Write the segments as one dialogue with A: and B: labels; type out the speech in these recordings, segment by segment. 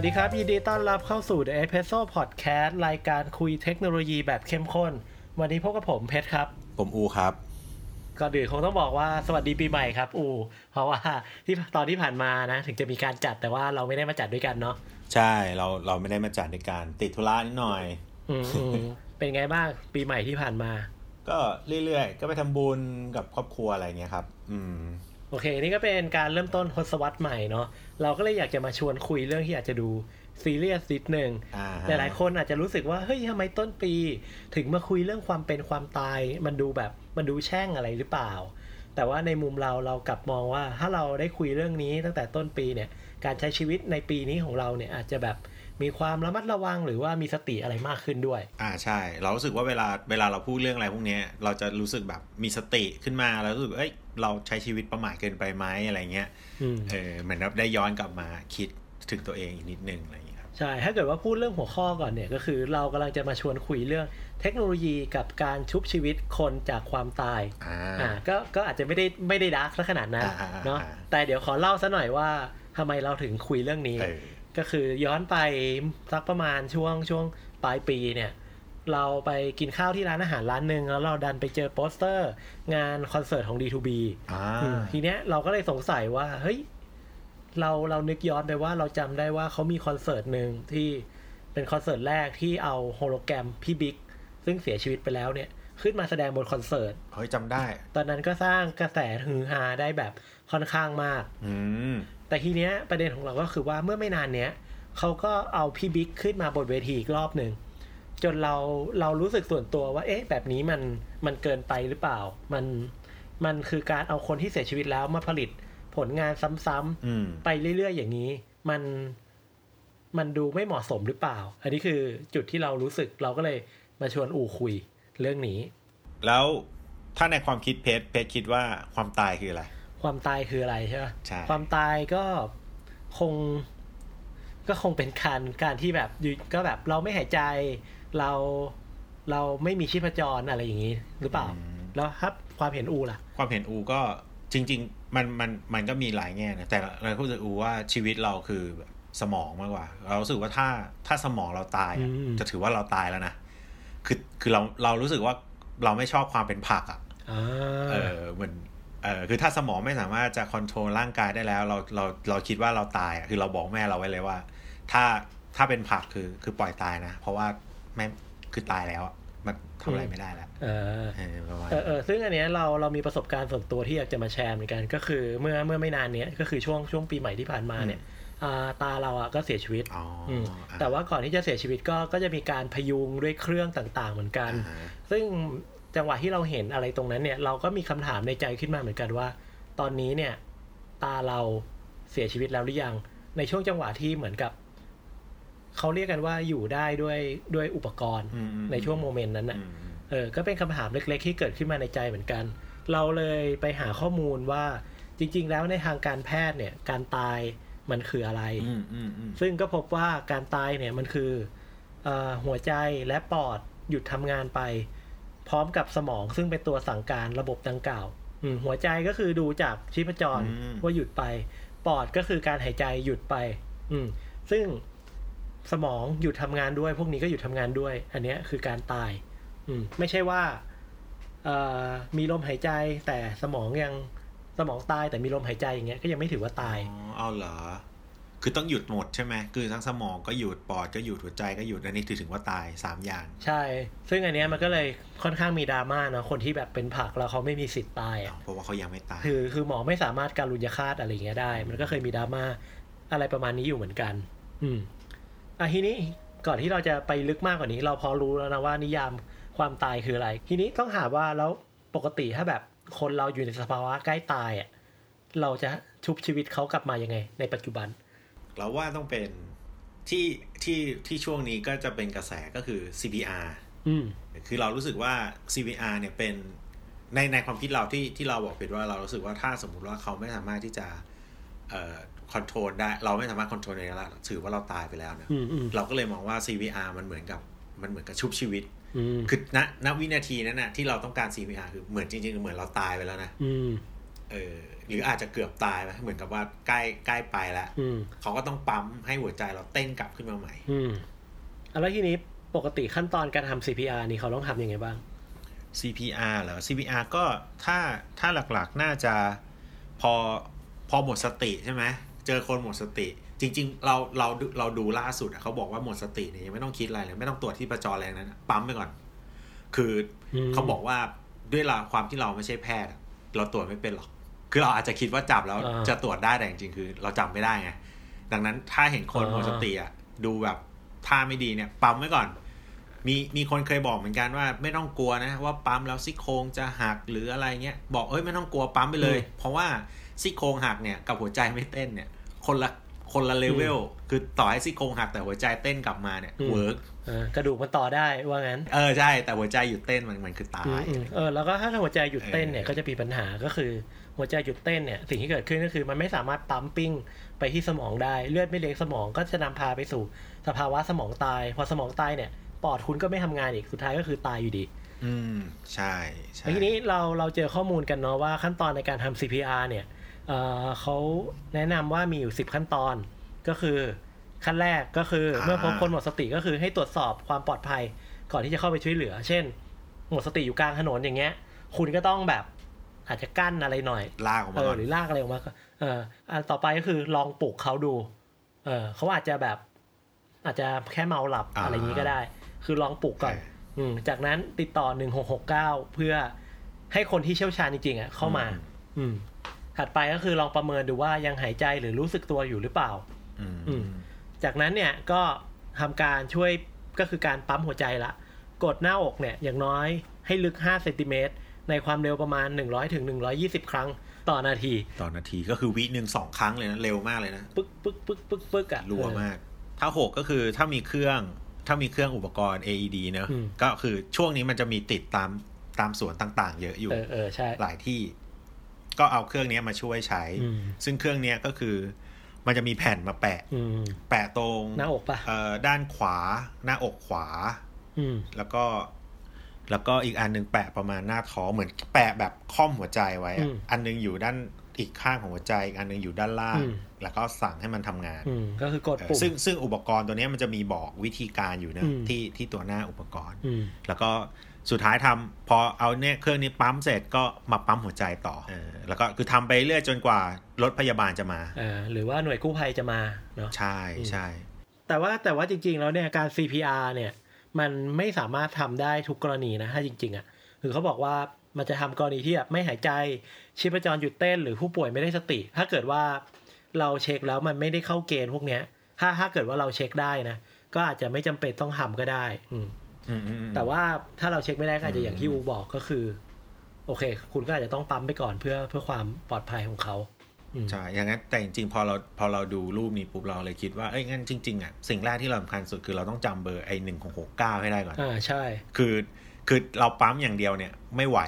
A: วัสดีครับ ยินดีต้อนรับเข้าสู่ The Espresso Podcast รายการคุยเทคโนโลยีแบบเข้มข้น วันนี้พบกับผมเพชรครับ
B: ผมอูครับ
A: ก็ดื่นคงต้องบอกว่าสวัสดีปีใหม่ครับ อู เพราะว่าที่ตอนที่ผ่านมานะ ถึงจะมีการจัดแต่ว่าเราไม่ได้มาจัดด้วยกันเนาะ
B: ใช่เราเราไม่ได้มาจัดในการติดธุระนิดหน่อย
A: อืมอืมเป็นไงบ้างปีใหม่ที่ผ่านมา
B: ก็เรื่อยๆ ก็ไปทำบุญกับครอบครัวอะไรเงี้ยครับ อืม
A: โอเค นี่ก็เป็นการเริ่มต้นทศวรรษใหม่เนาะ เราก็เลยอยากจะมาชวนคุยเรื่องที่อยากจะดูซีเรียสนิดหนึ่ง
B: อ่า
A: หลายๆคนอาจจะรู้สึกว่าเฮ้ยทำไมต้นปี ถึงมาคุยเรื่องความเป็นความตาย มันดูแบบมันดูแช่งอะไรหรือเปล่า แต่ว่าในมุมเราเรากลับมองว่าถ้าเราได้คุยเรื่องนี้ตั้งแต่ต้นปีเนี่ยการใช้ชีวิตในปีนี้ของเราเนี่ยอาจจะแบบมีความระมัดระวังหรือว่ามีสติอะไรมากขึ้นด้วย
B: อ่าใช่ เรารู้สึกว่าเวลาเวลาเราพูดเรื่องอะไรพวกเนี้ยเราจะรู้สึกแบบมีสติขึ้นมาแล้วรู้สึกเอ้ยเราใช้ชีวิตประมาทเกินไปไหมอะไรเงี้ย
A: อืม
B: เออเหมือนแบบได้ย้อนกลับมาคิดถึงตัวเองอีกนิดนึงอะไรเงี้ยครับ
A: ใช่ ถ้าเกิดว่าพูดเรื่องหัวข้อก่อนเนี่ย ก็คือเรากำลังจะมาชวนคุยเรื่องเทคโนโลยีกับการชุบชีวิตคนจากความตาย
B: อ่า
A: อ่าก็ก็อาจจะไม่ได้ไม่ได้ดาร์กซะขนาดนั้น
B: อ่าอ่า
A: เนาะ
B: อ่า
A: แต่เดี๋ยวขอเล่าซะหน่อยว่าทำไมเราถึงคุยเรื่องนี้
B: เออ
A: ก็คือย้อนไปสักประมาณช่วงช่วงปลายปีเนี่ย เราไปกินข้าวที่ร้านอาหารร้านหนึ่งแล้วเราดันไปเจอโปสเตอร์ งานคอนเสิร์ตของ D2B
B: อ่า
A: อืมทีเนี้ยเราก็เลยสงสัยว่าเฮ้ยเราเรานึกย้อนไปว่าเราจำได้ว่าเขามีคอนเสิร์ตหนึ่งที่เป็นคอนเสิร์ตแรกที่เอาโฮโลแกรมพี่บิ๊กซึ่งเสียชีวิตไปแล้วเนี่ยขึ้นมาแสดงบนคอนเสิร์ต
B: เฮ้ยจำได้
A: ตอนนั้นก็สร้างกระแสฮือฮาได้แบบค่อนข้างมาก
B: อืม
A: แต่ทีเนี้ยประเด็นของเราก็คือว่าเมื่อไม่นานเนี้ยเขาก็เอาพี่บิ๊กขึ้นมาบนเวทีอีกรอบหนึ่ง จนเราเรารู้สึกส่วนตัวว่า เอ๊ะ แบบนี้มันมันเกินไปหรือเปล่า มันมันคือการเอาคนที่เสียชีวิตแล้วมาผลิตผลงานซ้ำ
B: อืม
A: ๆไปเรื่อยๆอย่างนี้ มันมันดูไม่เหมาะสมหรือเปล่า อันนี้คือจุดที่เรารู้สึกเราก็เลยมาชวนอูคุยเรื่องนี้
B: แล้วถ้าในความคิดเพชรเพชรคิดว่าความตายคืออะไร
A: ความตายคืออะไรใช่ไหม
B: ใช่
A: ความตายก็คง ก็คงเป็นการการที่แบบอยู่ก็แบบเราไม่หายใจ เราเราไม่มีชีพจรอะไรอย่างนี้ หรือเปล่า แล้วครับความเห็นอูล่ะ
B: ความเห็นอูก็จริง ๆ มันมันมันก็มีหลายแง่นะแต่เราก็รู้สึกอูว่าชีวิตเราคือแบบสมองมากกว่า เรารู้สึกว่าถ้าถ้าสมองเราตายอะ
A: อืม
B: จะถือว่าเราตายแล้วนะคือคือเราเรารู้สึกว่าเราไม่ชอบความเป็นผักอะ่ะ
A: อ่า
B: เออเหมือนเออคือถ้าสมองไม่สามารถจะคอนโทรลร่างกายได้แล้ว เราเราเราคิดว่าเราตายอะคือเราบอกแม่เราไว้เลยว่า ถ้าถ้าเป็นผักคือคือปล่อยตายนะ เพราะว่า แม่คือตายแล้วอะมันทำอะไรไม่ได้แล้ว
A: เออ
B: เออประมาณ
A: เออเออซึ่งอันเนี้ยเราเรามีประสบการณ์ส่วนตัวที่อยากจะมาแชร์เหมือนกัน ก็คือเมื่อเมื่อไม่นานเนี้ยก็คือช่วงช่วงปีใหม่ที่ผ่านมาเนี่ยอ่าตาเราอะก็เสียชีวิต
B: อ๋อ
A: อืม
B: อะ
A: แต่ว่าก่อนที่จะเสียชีวิตก็ก็จะมีการพยุงด้วยเครื่องต่างๆเหมือนกัน
B: อ่าฮะ
A: ซึ่งจังหวะที่เราเห็นอะไรตรงนั้นเนี่ย เราก็มีคำถามในใจขึ้นมาเหมือนกันว่า ตอนนี้เนี่ย ตาเราเสียชีวิตแล้วหรือยัง ในช่วงจังหวะที่เหมือนกับ เขาเรียกกันว่าอยู่ได้ด้วยด้วยอุปกรณ์
B: อืมอืม
A: ในช่วงโมเมนต์นั้นน่ะ
B: อืมอืม
A: เออก็เป็นคำถามเล็ก ๆ ที่เกิดขึ้นมาในใจเหมือนกัน เราเลยไปหาข้อมูลว่าจริง ๆ แล้วในทางการแพทย์เนี่ยการตายมันคืออะไร
B: อืมอืมอืม
A: ซึ่งก็พบว่าการตายเนี่ยมันคือเออหัวใจและปอดหยุดทำงานไป พร้อมกับสมองซึ่งเป็นตัวสั่งการระบบดังกล่าวอืมหัวใจก็คือดูจากชีพจรว่าหยุดไป ปอดก็คือการหายใจหยุดไปอืมซึ่ง สมองหยุดทำงานด้วย พวกนี้ก็หยุดทำงานด้วย อันเนี้ยคือการตาย อืมไม่ใช่ว่าเอ่อมีลมหายใจแต่สมองยังสมองตายแต่มีลมหายใจอย่างเงี้ยก็ยังไม่ถือว่าตาย
B: อ๋อเอาเหรอคือต้องหยุดหมดใช่ไหมคือทั้งสมองก็หยุดปอดก็หยุดหัวใจก็หยุดอันนี้ถือถึงว่าตายสามอย่าง
A: ใช่ ซึ่งอันเนี้ยมันก็เลยค่อนข้างมีดราม่าเนอะคนที่แบบเป็นผักแล้วเขาไม่มีสิทธิ์ตายอะ
B: เพราะว่าเขายังไม่ตาย
A: คือคือหมอไม่สามารถการุญยฆาตอะไรอย่างเงี้ยได้ มันก็เคยมีดราม่าอะไรประมาณนี้อยู่เหมือนกัน อืม อะทีนี้ก่อนที่เราจะไปลึกมากกว่านี้ เราพอรู้แล้วนะว่านิยามความตายคืออะไร ทีนี้ต้องถามว่าแล้วปกติถ้าแบบคนเราอยู่ในสภาวะใกล้ตายอะเราจะชุบชีวิตเขากลับมายังไง ในปัจจุบัน
B: เราว่าต้องเป็นที่ที่ที่ช่วงนี้ก็จะเป็นกระแสก็คือ CPR
A: อืม
B: คือเรารู้สึกว่า CPR เนี่ยเป็นในในความคิดเราที่ที่เราบอกเป็นว่าเรารู้สึกว่าถ้าสมมุติว่าเขาไม่สามารถที่จะเอ่อ คอนโทรลได้ เราไม่สามารถคอนโทรลได้แล้วถือว่าเราตายไปแล้วนะ
A: อืมอืม
B: เราก็เลยมองว่า CPR มันเหมือนกับมันเหมือนกับชุบชีวิต
A: อืม
B: คือณณวินาทีนั้นนะที่เราต้องการ CPR คือเหมือนจริง ๆ เหมือนเราตายไปแล้วนะ
A: อืม
B: เออหรืออาจจะเกือบตายไหมเหมือนกับว่าใกล้ใกล้ไปแล้ว
A: อืม
B: เขาก็ต้องปั๊มให้หัวใจเราเต้นกลับขึ้นมาใหม่
A: อืมแล้วทีนี้ปกติขั้นตอนการทำ CPR นี่เขาต้องทำยังไงบ้าง
B: CPR เหรอ CPR ก็ถ้าถ้าหลักๆน่าจะพอพอหมดสติใช่ไหมเจอคนหมดสติ จริง ๆ เราเราเราดูล่าสุดอะเขาบอกว่าหมดสติเนี่ยยังไม่ต้องคิดอะไรเลย ไม่ต้องตรวจที่ประจรอะไรทั้งนั้นอะปั๊มไปก่อน คืออ
A: ม
B: เขาบอกว่าด้วยเราความที่เราไม่ใช่แพทย์อะเราตรวจไม่เป็นหรอก คือเราอาจจะคิดว่าจับแล้ว
A: อ่า
B: จะตรวจได้แต่จริงๆคือ เราจำไม่ได้ไงดังนั้นถ้าเห็นคน
A: อ่า
B: หมดสติอะดูแบบท่าไม่ดีเนี่ย ปั๊มไว้ก่อน มีมีคนเคยบอกเหมือนกันว่าไม่ต้องกลัวนะ ว่าปั๊มแล้วซี่โครงจะหักหรืออะไรเงี้ยบอกเอ้ยไม่ต้องกลัวปั๊มไปเลย เพราะว่าซี่โครงหักเนี่ยกับหัวใจไม่เต้นเนี่ย คนละคนละเลเวล คือต่อให้ซี่โครงหักแต่หัวใจเต้นกลับมาเนี่ย work
A: อ่ากระดูกมันต่อได้ว่างั้น
B: เออใช่ แต่หัวใจหยุดเต้นมันมันคือตาย
A: อืมอืมเออแล้วก็ถ้าหัวใจหยุดเต้นเนี่ย
B: เออ
A: ก็จะมีปัญหาก็คือหัวใจหยุดเต้นเนี่ยสิ่งที่เกิดขึ้นก็คือมันไม่สามารถ pumping ไปที่สมองได้เลือดไม่เลี้ยงสมองก็จะนำพาไปสู่ สภาวะสมองตาย พอสมองตายเนี่ยปอดคุณก็ไม่ทำงานอีกสุดท้ายก็คือตายอยู่ดี
B: อืมใช่ใช่
A: แล้วทีนี้เราเราเจอข้อมูลกันเนาะว่าขั้นตอนในการทำ CPR เนี่ย เอ่อเขาแนะนำว่ามีอยู่ 10 ขั้นตอน ก็คือขั้นแรกก็คือเมื่อพบคนหมดสติก็คือให้ตรวจสอบความปลอดภัยก่อนที่จะเข้าไปช่วยเหลือ เช่น หมดสติอยู่กลางถนนอย่างเงี้ย คุณก็ต้องแบบอาจจะกั้นอะไรหน่อย
B: ลากออก
A: เอ
B: มา
A: อ
B: ก่อน
A: หรือลากอะไรออกมาก็เอออันต่อไปก็คือลองปลุกเขาดู เออเขาอาจจะแบบ อาจจะแค่เมาหลับอะไรอย่างนี้ก็ได้ คือลองปลุกก่อน อืมจากนั้นติดต่อหนึ่งหกหกเก้าเพื่อให้คนที่เชี่ยวชาญจริงๆอะเข้ามา อืม ถัดไปก็คือลองประเมินดูว่ายังหายใจหรือรู้สึกตัวอยู่หรือเปล่า
B: อืม
A: อืมจากนั้นเนี่ยก็ทำการช่วยก็คือการปั๊มหัวใจละกดหน้าอกเนี่ยอย่างน้อยให้ลึก5เซนติเมตรในความเร็วประมาณ 100ถึง120 ครั้งต่อนาที
B: ต่อนาทีก็คือวิหนึ่งสองครั้งเลยนะ เร็วมากเลยนะ
A: ปึ๊กปึ๊กปึ๊กปึ๊กปึ๊กอะ
B: รัวมาก ถ้าหกก็คือถ้ามีเครื่องถ้ามีเครื่องอุปกรณ์ AED เนอะ
A: อืม
B: ก็คือช่วงนี้มันจะมีติดตามตามสวนต่างๆ เยอะอยู่
A: เออเออใช่
B: หลายที่ ก็เอาเครื่องนี้มาช่วยใช้
A: อืม
B: ซึ่งเครื่องเนี้ยก็คือ มันจะมีแผ่นมาแปะ
A: อืม
B: แปะตรง
A: หน้าอกปะ
B: เอ่อด้านขวา หน้าอกขวา
A: อืม
B: แล้วก็ แล้วก็อีกอันหนึงแปะประมาณหน้าท้องเหมือนแปะแบบค่อมหัวใจไว้อะ
A: อืม
B: อันหนึงอยู่ด้านอีกข้างของหัวใจอีกอันหนึงอยู่ด้านล่าง
A: อืม
B: แล้วก็สั่งให้มันทำงาน
A: อืมก็คือกด
B: เออ
A: ปุ่ม
B: ซึ่งซึ่งอุปกรณ์ตัวเนี้ยมันจะมีบอกวิธีการอยู่นะ
A: อืม
B: ที่ที่ตัวหน้าอุปกรณ์
A: อืม
B: แล้วก็ สุดท้ายทำพอเอาเนี่ยเครื่องนี้ปั๊มเสร็จก็มาปั๊มหัวใจต่อเออแล้วก็คือทำไปเรื่อยจนกว่ารถพยาบาลจะมา
A: เออหรือว่าหน่วยกู้ภัยจะมาเนาะ
B: ใช่ใช่
A: แต่ว่าแต่ว่าจริง ๆ แล้วเนี่ยการ CPR เนี่ยมันไม่สามารถทำได้ทุกกรณีนะถ้าจริง ๆอะคือเขาบอกว่ามันจะทำกรณีที่แบบไม่หายใจชีพจรหยุดเต้นหรือผู้ป่วยไม่ได้สติ ถ้าเกิดว่าเราเช็คแล้วมันไม่ได้เข้าเกณฑ์พวกเนี้ย ถ้าถ้าเกิดว่าเราเช็คได้นะก็อาจจะไม่จำเป็นต้องทำก็ได้ อืม
B: อืมอืมอืม
A: แต่ว่าถ้าเราเช็คไม่ได้ก็อาจจะอย่างที่
B: อืม
A: อูบอกก็คือ โอเค คุณก็อาจจะต้องปั๊มไปก่อนเพื่อเพื่อความปลอดภัยของเขาอืม
B: ใช่อย่างนั้นแต่จริงๆ พอเราพอเราดูรูปนี้ปุ๊บเราเลยคิดว่าเอ้ยงั้นจริงๆอะสิ่งแรกที่เราสำคัญสุดคือเราต้องจำเบอร์ไอ้หนึ่งของหกเก้าให้ได้ก่อน
A: อ่าใช่
B: คือคือเราปั๊มอย่างเดียวเนี่ยไม่ไหว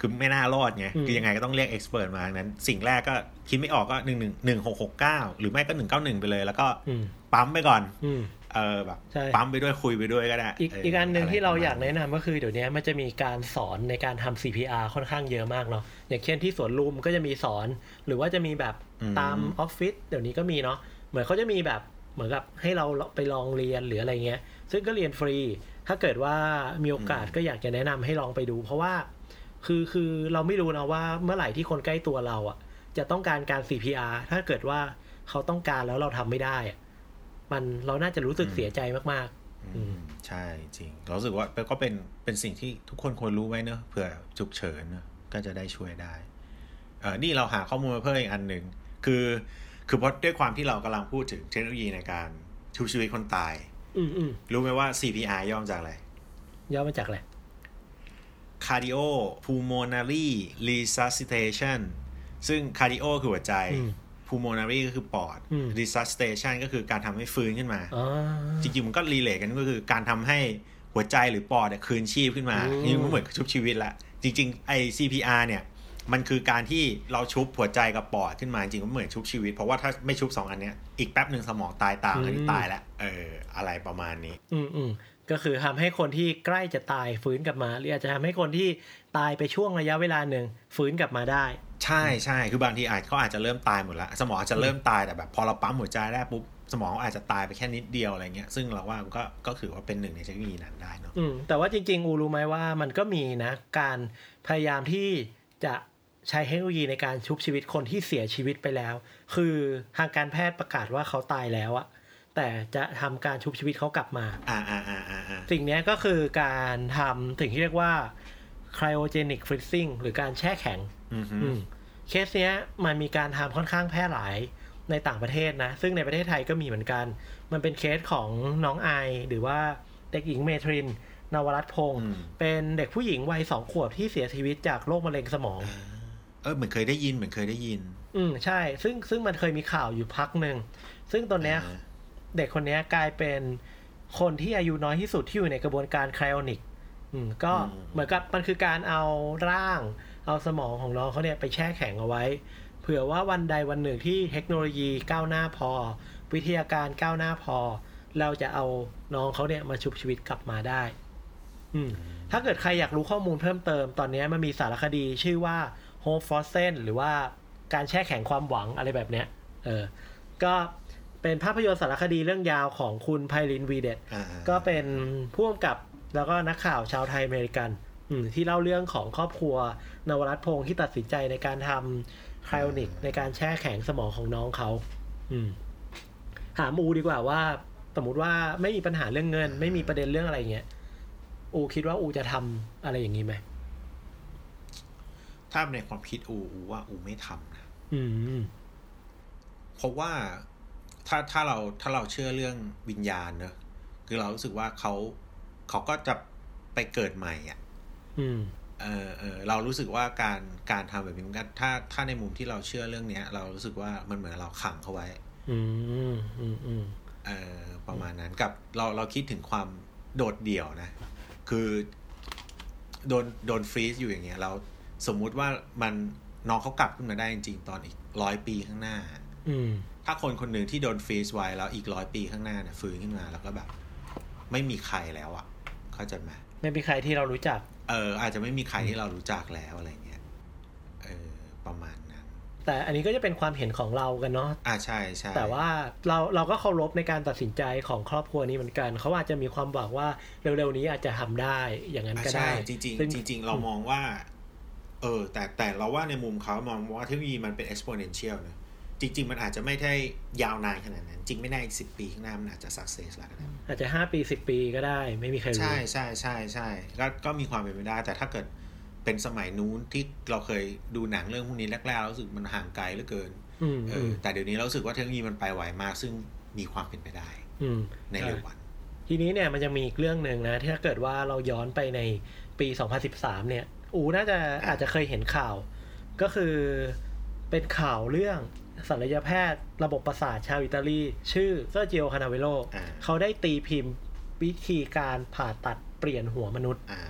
B: คือไม่น่ารอดไง
A: อืม
B: คือยังไงก็ต้องเรียกเอ็กซ์เพรสมาดังนั้น สิ่งแรกก็คิดไม่ออกก็หนึ่งหนึ่งหนึ่งหกหกเก้าหรือไม่ก็หนึ่งเก้าหนึ่งไปเลย แล้วก็
A: อืม
B: ปั๊มไปก่อน
A: อืม
B: เออแบบ
A: ใช่
B: ปั๊มไปด้วยคุยไปด้วยก็ได้
A: อีก
B: เอี
A: กอันหนึ่งที่เราอยากะ
B: ไประมณ
A: แนะนำก็คือเดี๋ยวนี้มันจะมีการสอนในการทำ CPR ค่อนข้างเยอะมากเนาะอย่างเช่นที่สวนลุมก็จะมีสอน หรือว่าจะมีแบบ
B: อืม
A: ตามออฟฟิศเดี๋ยวนี้ก็มีเนาะเหมือนเขาจะมีแบบเหมือนกับให้เราไปลองเรียนหรืออะไรเงี้ย ซึ่งก็เรียนฟรี ถ้าเกิดว่ามีโอกาสก็อยากจะแนะนำให้ลองไปดู เพราะว่าคือคือเราไม่รู้นะว่าเมื่อไหร่ที่คนใกล้ตัวเราอะ จะต้องการการ CPR ถ้าเกิดว่าเขาต้องการแล้วเราทำไม่ได้อะ มันเราน่าจะรู้สึกเสียใจมากๆ
B: อืมใช่จริงเรารู้สึกว่าก็เป็นเป็นสิ่งที่ทุกคนควรรู้ไว้เนอะเผื่อฉุกเฉินเนอะก็จะได้ช่วยได้เออนี่เราหาข้อมูลมาเพิ่มอีกอันหนึ่งคือคือเพราะด้วยความที่เรากำลังพูดถึงเทคโนโลยีในการชูชีวิตคนตาย
A: อืมอืม
B: รู้ไหมว่า CPR ย่อมาจากอะไร
A: ย่อมาจากอะไร
B: Cardio Pulmonary Resuscitation ซึ่ง Cardio คือหัวใจ
A: อืม
B: Pulmonary ก็คือปอด
A: อืม
B: Resuscitation ก็คือการทำให้ฟื้นขึ้นมา
A: อ๋อ
B: จริงๆมันก็รีเลทกันก็คือการทำให้หัวใจหรือปอดเนี่ยคืนชีพขึ้นมา
A: อืม
B: นี่มันเหมือนกับชุบชีวิตละ จริง ๆ ไอ CPR เนี่ย มันคือการที่เราชุบหัวใจกับปอดขึ้นมา จริงๆมันเหมือนชุบชีวิต เพราะว่าถ้าไม่ชุบสองอันเนี้ยอีกแป๊บหนึ่งสมองตายตามอันนี้ตายแล้วเอออะไรประมาณนี้
A: อืมอืมก็คือทำให้คนที่ใกล้จะตายฟื้นกลับมา หรืออาจจะทำให้คนที่ตายไปช่วงระยะเวลาหนึ่งฟื้นกลับมาได้
B: ใช่ใช่คือบางทีอาจเขาอาจจะเริ่มตายหมดแล้วสมองอาจจะเริ่มตายแต่แบบ พอเราปั๊มหัวใจได้ปุ๊บสมองอาจจะตายไปแค่นิดเดียวอะไรเงี้ย ซึ่งเราว่าก็ก็ถือว่าเป็นหนึ่งในเทคโนโลยีนั้นได้เนาะ
A: อืมแต่ว่าจริงๆ อูรู้ไหมว่ามันก็มีนะ การพยายามที่จะใช้เทคโนโลยีในการชุบชีวิตคนที่เสียชีวิตไปแล้ว คือทางการแพทย์ประกาศว่าเขาตายแล้วอะแต่จะทำการชุบชีวิตเขากลับมา
B: อ่าอ่าอ่าอ่าอ่า
A: สิ่งเนี้ยก็คือการทำสิ่งที่เรียกว่า cryogenic freezing หรือการแช่แข็ง
B: อืมฮึ
A: อืม เคสเนี้ยมันมีการทำค่อนข้างแพร่หลายในต่างประเทศนะ ซึ่งในประเทศไทยก็มีเหมือนกัน มันเป็นเคสของน้องไอหรือว่าเด็กหญิงเมทริน นวรัตน์พงศ์เป็นเด็กผู้หญิงวัยสองขวบที่เสียชีวิตจากโรคมะเร็งสมอง
B: เออเหมือนเคยได้ยินเหมือนเคยได้ยิน
A: อืมใช่ ซึ่งซึ่งมันเคยมีข่าวอยู่พักหนึ่ง ซึ่งตอนเนี้ย
B: อ่า
A: เด็กคนเนี้ยกลายเป็นคนที่อายุน้อยที่สุดที่อยู่ในกระบวนการไคลอนิก อืมก็เหมือนกับมันคือการเอาร่าง เอาสมองของน้องเขาเนี่ยไปแช่แข็งเอาไว้ เผื่อว่าวันใดวันหนึ่งที่เทคโนโลยีก้าวหน้าพอ วิทยาการก้าวหน้าพอ เราจะเอาน้องเขาเนี่ยมาชุบชีวิตกลับมาได้ อืมถ้าเกิดใครอยากรู้ข้อมูลเพิ่มเติมตอนนี้มันมีสารคดีชื่อว่า Hope Frozen หรือว่าการแช่แข็งความหวังอะไรแบบเนี้ย เออ ก็เป็นภาพยนตร์สารคดีเรื่องยาวของคุณไพลินวีเดต
B: อ่าอ่า
A: ก็เป็นผู้กำกับแล้วก็นักข่าวชาวไทยอเมริกันอืม ที่เล่าเรื่องของครอบครัวนวรัตน์พงศ์ที่ตัดสินใจในการทำไคลอนิกในการแช่แข็งสมองของน้องเขาอืมถามอูดีกว่าว่า สมมติว่าไม่มีปัญหาเรื่องเงิน ไม่มีประเด็นเรื่องอะไรเงี้ยอูคิดว่าอูจะทำอะไรอย่างนี้ไหม
B: ถ้าในความคิดอูอูว่าอูไม่ทำนะ
A: อืม
B: เพราะว่าถ้าถ้าเราถ้าเราเชื่อเรื่องวิญญาณเนอะคือเรารู้สึกว่าเขาเขาก็จะไปเกิดใหม่อะ
A: อืม
B: เออเออเรารู้สึกว่าการการทำแบบนี้มันก็ถ้าถ้าในมุมที่เราเชื่อเรื่องเนี้ย เรารู้สึกว่ามันเหมือนเราขังเขาไว้
A: อืมอืมอืม
B: เออประมาณนั้นกับเราเราคิดถึงความโดดเดี่ยวนะ คือโดนโดนฟรีซอยู่อย่างเงี้ย เราสมมุติว่ามันน้องเขากลับขึ้นมาได้จริงๆ ตอนอีกร้อยปีข้างหน้า
A: อืม
B: ถ้าคนคนหนึ่งที่โดนฟรีซไว้แล้วอีกร้อยปีข้างหน้าเนี่ยฟื้นขึ้นมาแล้วก็แบบ ไม่มีใครแล้วอะ่ะ เข้าใจไหม
A: ไม่มีใครที่เรารู้จัก
B: เอออาจจะไม่มีใครที่เรารู้จักแล้วอะไรเงี้ยเออประมาณนั้น
A: แต่อันนี้ก็จะเป็นความเห็นของเรากันเนาะ
B: อ่าใช่ใช่
A: แต่ว่าเราเราก็เคารพในการตัดสินใจของครอบครัวนี้เหมือนกันเขาอาจจะมีความหวังว่าเร็วๆนี้อาจจะทำได้อย่างนั้น
B: อะ
A: ก็
B: ใช่
A: ได้
B: จริง
A: ซึ่
B: ๆจริงๆเรามองว่า เออ แต่แต่เราว่าในมุมเขามองว่าเทคโนโลยีมันเป็น exponential นะ จริง ๆ มันอาจจะไม่ได้ยาวนานขนาดนั้น จริงไม่แน่อีกสิบปีข้างหน้ามันอาจจะ success แล้วก็ได้
A: อาจจะห้าปีสิบปีก็ได้ ไม่มีใครรู้
B: ใช่ใช่ใช่ใช่ก็ก็มีความเป็นไปได้ แต่ถ้าเกิดเป็นสมัยนู้นที่เราเคยดูหนังเรื่องพวกนี้แรกๆเรารู้สึกมันห่างไกลเหลือเกิน
A: อืม
B: เอ
A: อื
B: อ
A: ม
B: แต่เดี๋ยวนี้เรารู้สึกว่าเทคโนโลยีมันไปไวมาก ซึ่งมีความเป็นไปได้
A: อืม
B: ในเร็ววัน
A: ทีนี้เนี่ยมันจะมีอีกเรื่องหนึ่งนะที่ถ้าเกิดว่าเราย้อนไปในปี 2013 เนี่ย อูน่าจะ
B: อะ
A: อาจจะเคยเห็นข่าว ก็คือเป็นข่าวเรื่อง ศัลยแพทย์ระบบประสาทชาวอิตาลี ชื่อเซอร์จิโอคานาเวโร
B: อ่า
A: เขาได้ตีพิมพ์วิธีการผ่าตัดเปลี่ยนหัวมนุษย์
B: อ่า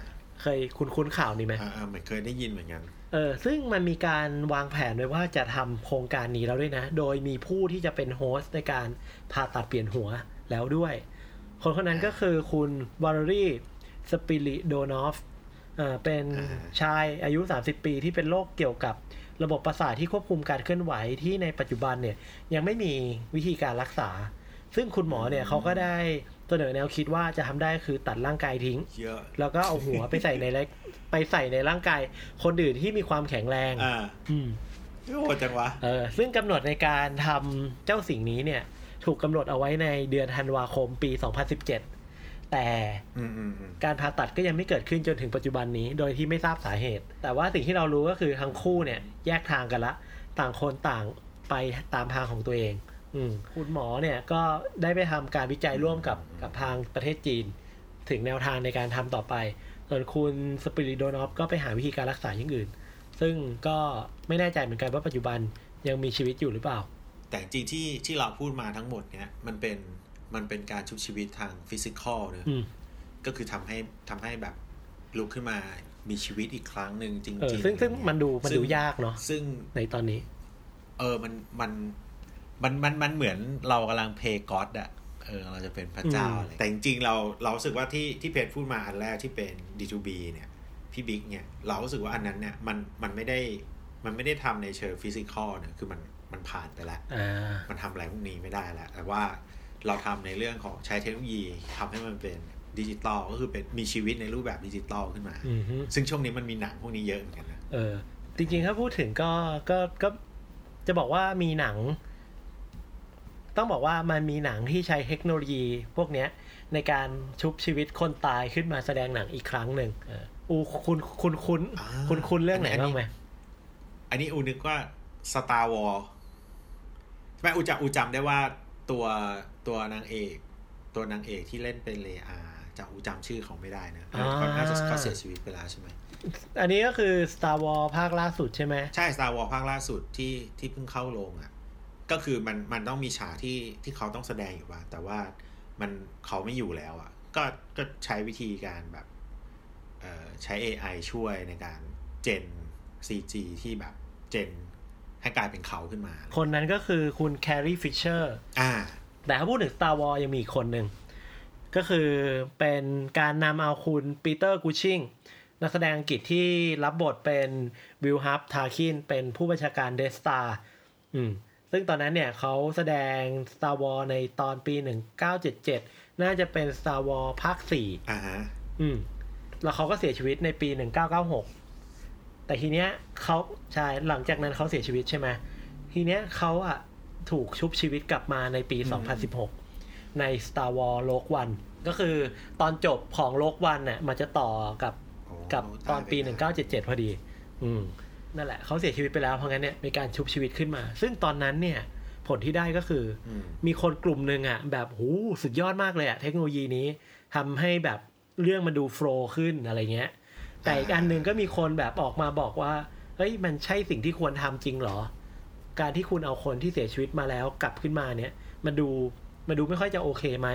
A: เคยคุ้นคุ้นๆข่าวนี้ไหม
B: อ่าอ่าเหมือนเคยได้ยินเหมือนกัน
A: เออซึ่งมันมีการวางแผนไว้ว่าจะทำโครงการนี้แล้วด้วยนะ โดยมีผู้ที่จะเป็น host ในการผ่าตัดเปลี่ยนหัวแล้วด้วย คนคนนั้นก็คือคุณวาลรีสปิริโดนอฟเอ่อเป็น
B: อ่า
A: ชายอายุ 30 ปีที่เป็นโรคเกี่ยวกับ ระบบประสาทที่ควบคุมการเคลื่อนไหวที่ในปัจจุบันเนี่ยยังไม่มีวิธีการรักษา ซึ่งคุณหมอเนี่ยเขาก็ได้เสนอแนวคิดว่าจะทำได้คือตัดร่างกายทิ้ง
B: เยอะ
A: แล้วก็เอาหัวไปใส่ในเล็กไปใส่ในร่างกายคนอื่นที่มีความแข็งแรง
B: อ่า
A: อืม
B: โหดจังวะ
A: เออซึ่งกำหนดในการทำเจ้าสิ่งนี้เนี่ย ถูกกำหนดเอาไว้ในเดือนธันวาคมปี 2017 แต่
B: อืมอืมอืม
A: การผ่าตัดก็ยังไม่เกิดขึ้นจนถึงปัจจุบันนี้ โดยที่ไม่ทราบสาเหตุ แต่ว่าสิ่งที่เรารู้ก็คือทั้งคู่เนี่ย แยกทางกันละ ต่างคนต่างไปตามทางของตัวเอง อืมคุณหมอเนี่ยก็ได้ไปทำการวิจัยร่วมกับกับทางประเทศจีน ถึงแนวทางในการทำต่อไป ส่วนคุณสปิริโดนอฟก็ไปหาวิธีการรักษาอย่างอื่น ซึ่งก็ไม่แน่ใจเหมือนกันว่าปัจจุบันยังมีชีวิตอยู่หรือเปล่า
B: แต่จริงๆที่ที่เราพูดมาทั้งหมดเนี่ยมันเป็น มันเป็นการชุบชีวิตทางฟิสิกอลเนอะ
A: อืม
B: ก็คือทำให้ทำให้แบบลุกขึ้นมามีชีวิตอีกครั้งหนึ่งจริง
A: เออ
B: ๆ
A: ซึ่งซึ่ง
B: อะไรเงี้ย
A: มันดูมันดู
B: ซึ่ง
A: ยากเนาะ
B: ซึ่ง
A: ในตอนนี้
B: เออมันมันมันมันมันเหมือนเรากำลังเพย์ก็อดอะเออเราจะเป็นพระเจ้า
A: อืม
B: อะไรแต่จริงๆเราเรารู้สึกว่าที่ที่เพจพูดมาอันแรกที่เป็น D2B เนี่ยพี่บิ๊กเนี่ยเรารู้สึกว่าอันนั้นเนี่ยมันมันไม่ได้มันไม่ได้ทำในเชิง physical เนี่ยคือมันมันผ่านไปแล้ว
A: อ่า
B: มันทำอะไรพวกนี้ไม่ได้แล้วแต่ว่า เราทำในเรื่องของใช้เทคโนโลยีทำให้มันเป็นดิจิตอลก็คือเป็นมีชีวิตในรูปแบบดิจิตอลขึ้นมา
A: อืมฮึ
B: ซึ่งช่วงนี้มันมีหนังพวกนี้เยอะเหมือนกันนะ
A: เออจริงๆถ้าพูดถึงก็ก็ก็จะบอกว่ามีหนัง ต้องบอกว่ามันมีหนังที่ใช้เทคโนโลยีพวกเนี้ยในการชุบชีวิตคนตายขึ้นมาแสดงหนังอีกครั้งหนึ่งเอออูคุณคุณคุณคุณคุณเรื่องไหนบ้างไหม
B: อันนี้อูนึกว่า Star Wars ใช่ไหมอูจำอูจำได้ว่า ตัวตัวนางเอก ตัวนางเอกที่เล่นเป็นเลอาจะอูจำชื่อเขาไม่ได้นะเขาน่าจะเขาเสียชีวิตไปแล้วใช่ไหม
A: อันนี้ก็คือ Star Wars ภาคล่าสุดใช่ไหม
B: ใช่ Star Wars ภาคล่าสุดที่ที่เพิ่งเข้าโรงอะ ก็คือมันมันต้องมีฉากที่ที่เขาต้องแสดงอยู่ว่า แต่ว่ามันเขาไม่อยู่แล้วอะ ก็ก็ใช้วิธีการแบบเอ่อใช้ AI ช่วยในการ gen CG ที่แบบ gen ให้กลายเป็นเขาขึ้นมา
A: คนนั้นก็คือคุณแคร์รี่ฟิชเชอร์
B: อ่า
A: แต่ถ้าพูดถึง Star Wars ยังมีอีกคนหนึ่ง ก็คือเป็นการนำเอาคุณปีเตอร์กูชิงนักแสดงอังกฤษที่รับบทเป็นวิลฮับทาคินเป็นผู้บัญชาการเดสตาอืมซึ่งตอนนั้นเนี่ยเขาแสดง Star Wars ในตอนปี 1977 น่าจะเป็น Star Wars ภาค4
B: อ่าฮะ
A: อืม แล้วเขาก็เสียชีวิตในปี 1996 แต่ทีเนี้ยเขาใช่หลังจากนั้นเขาเสียชีวิตใช่ไหมทีเนี้ยเขาอะถูกชุบชีวิตกลับมาในปี 2016 ใน Star Wars Rogue One ก็คือตอนจบของ Rogue One เนี่ยมันจะต่อกับ
B: โอ้
A: กับตอนปี
B: ตายไปแล้ว
A: 1977 พอดี อืมนั่นแหละเขาเสียชีวิตไปแล้วเพราะงั้นเนี่ยมีการชุบชีวิตขึ้นมา ซึ่งตอนนั้นเนี่ยผลที่ได้ก็คือ
B: อืม
A: มีคนกลุ่มหนึ่งอะ แบบหูสุดยอดมากเลยอะ เทคโนโลยีนี้ทำให้แบบเรื่องมันดูโฟล์ขึ้นอะไรเงี้ย แต่อีกอันหนึ่งก็มีคนแบบออกมาบอกว่าเฮ้ยมันใช่สิ่งที่ควรทำจริงเหรอ การที่คุณเอาคนที่เสียชีวิตมาแล้วกลับขึ้นมาเนี่ยมันดูมันดูไม่ค่อยจะโอเคไหม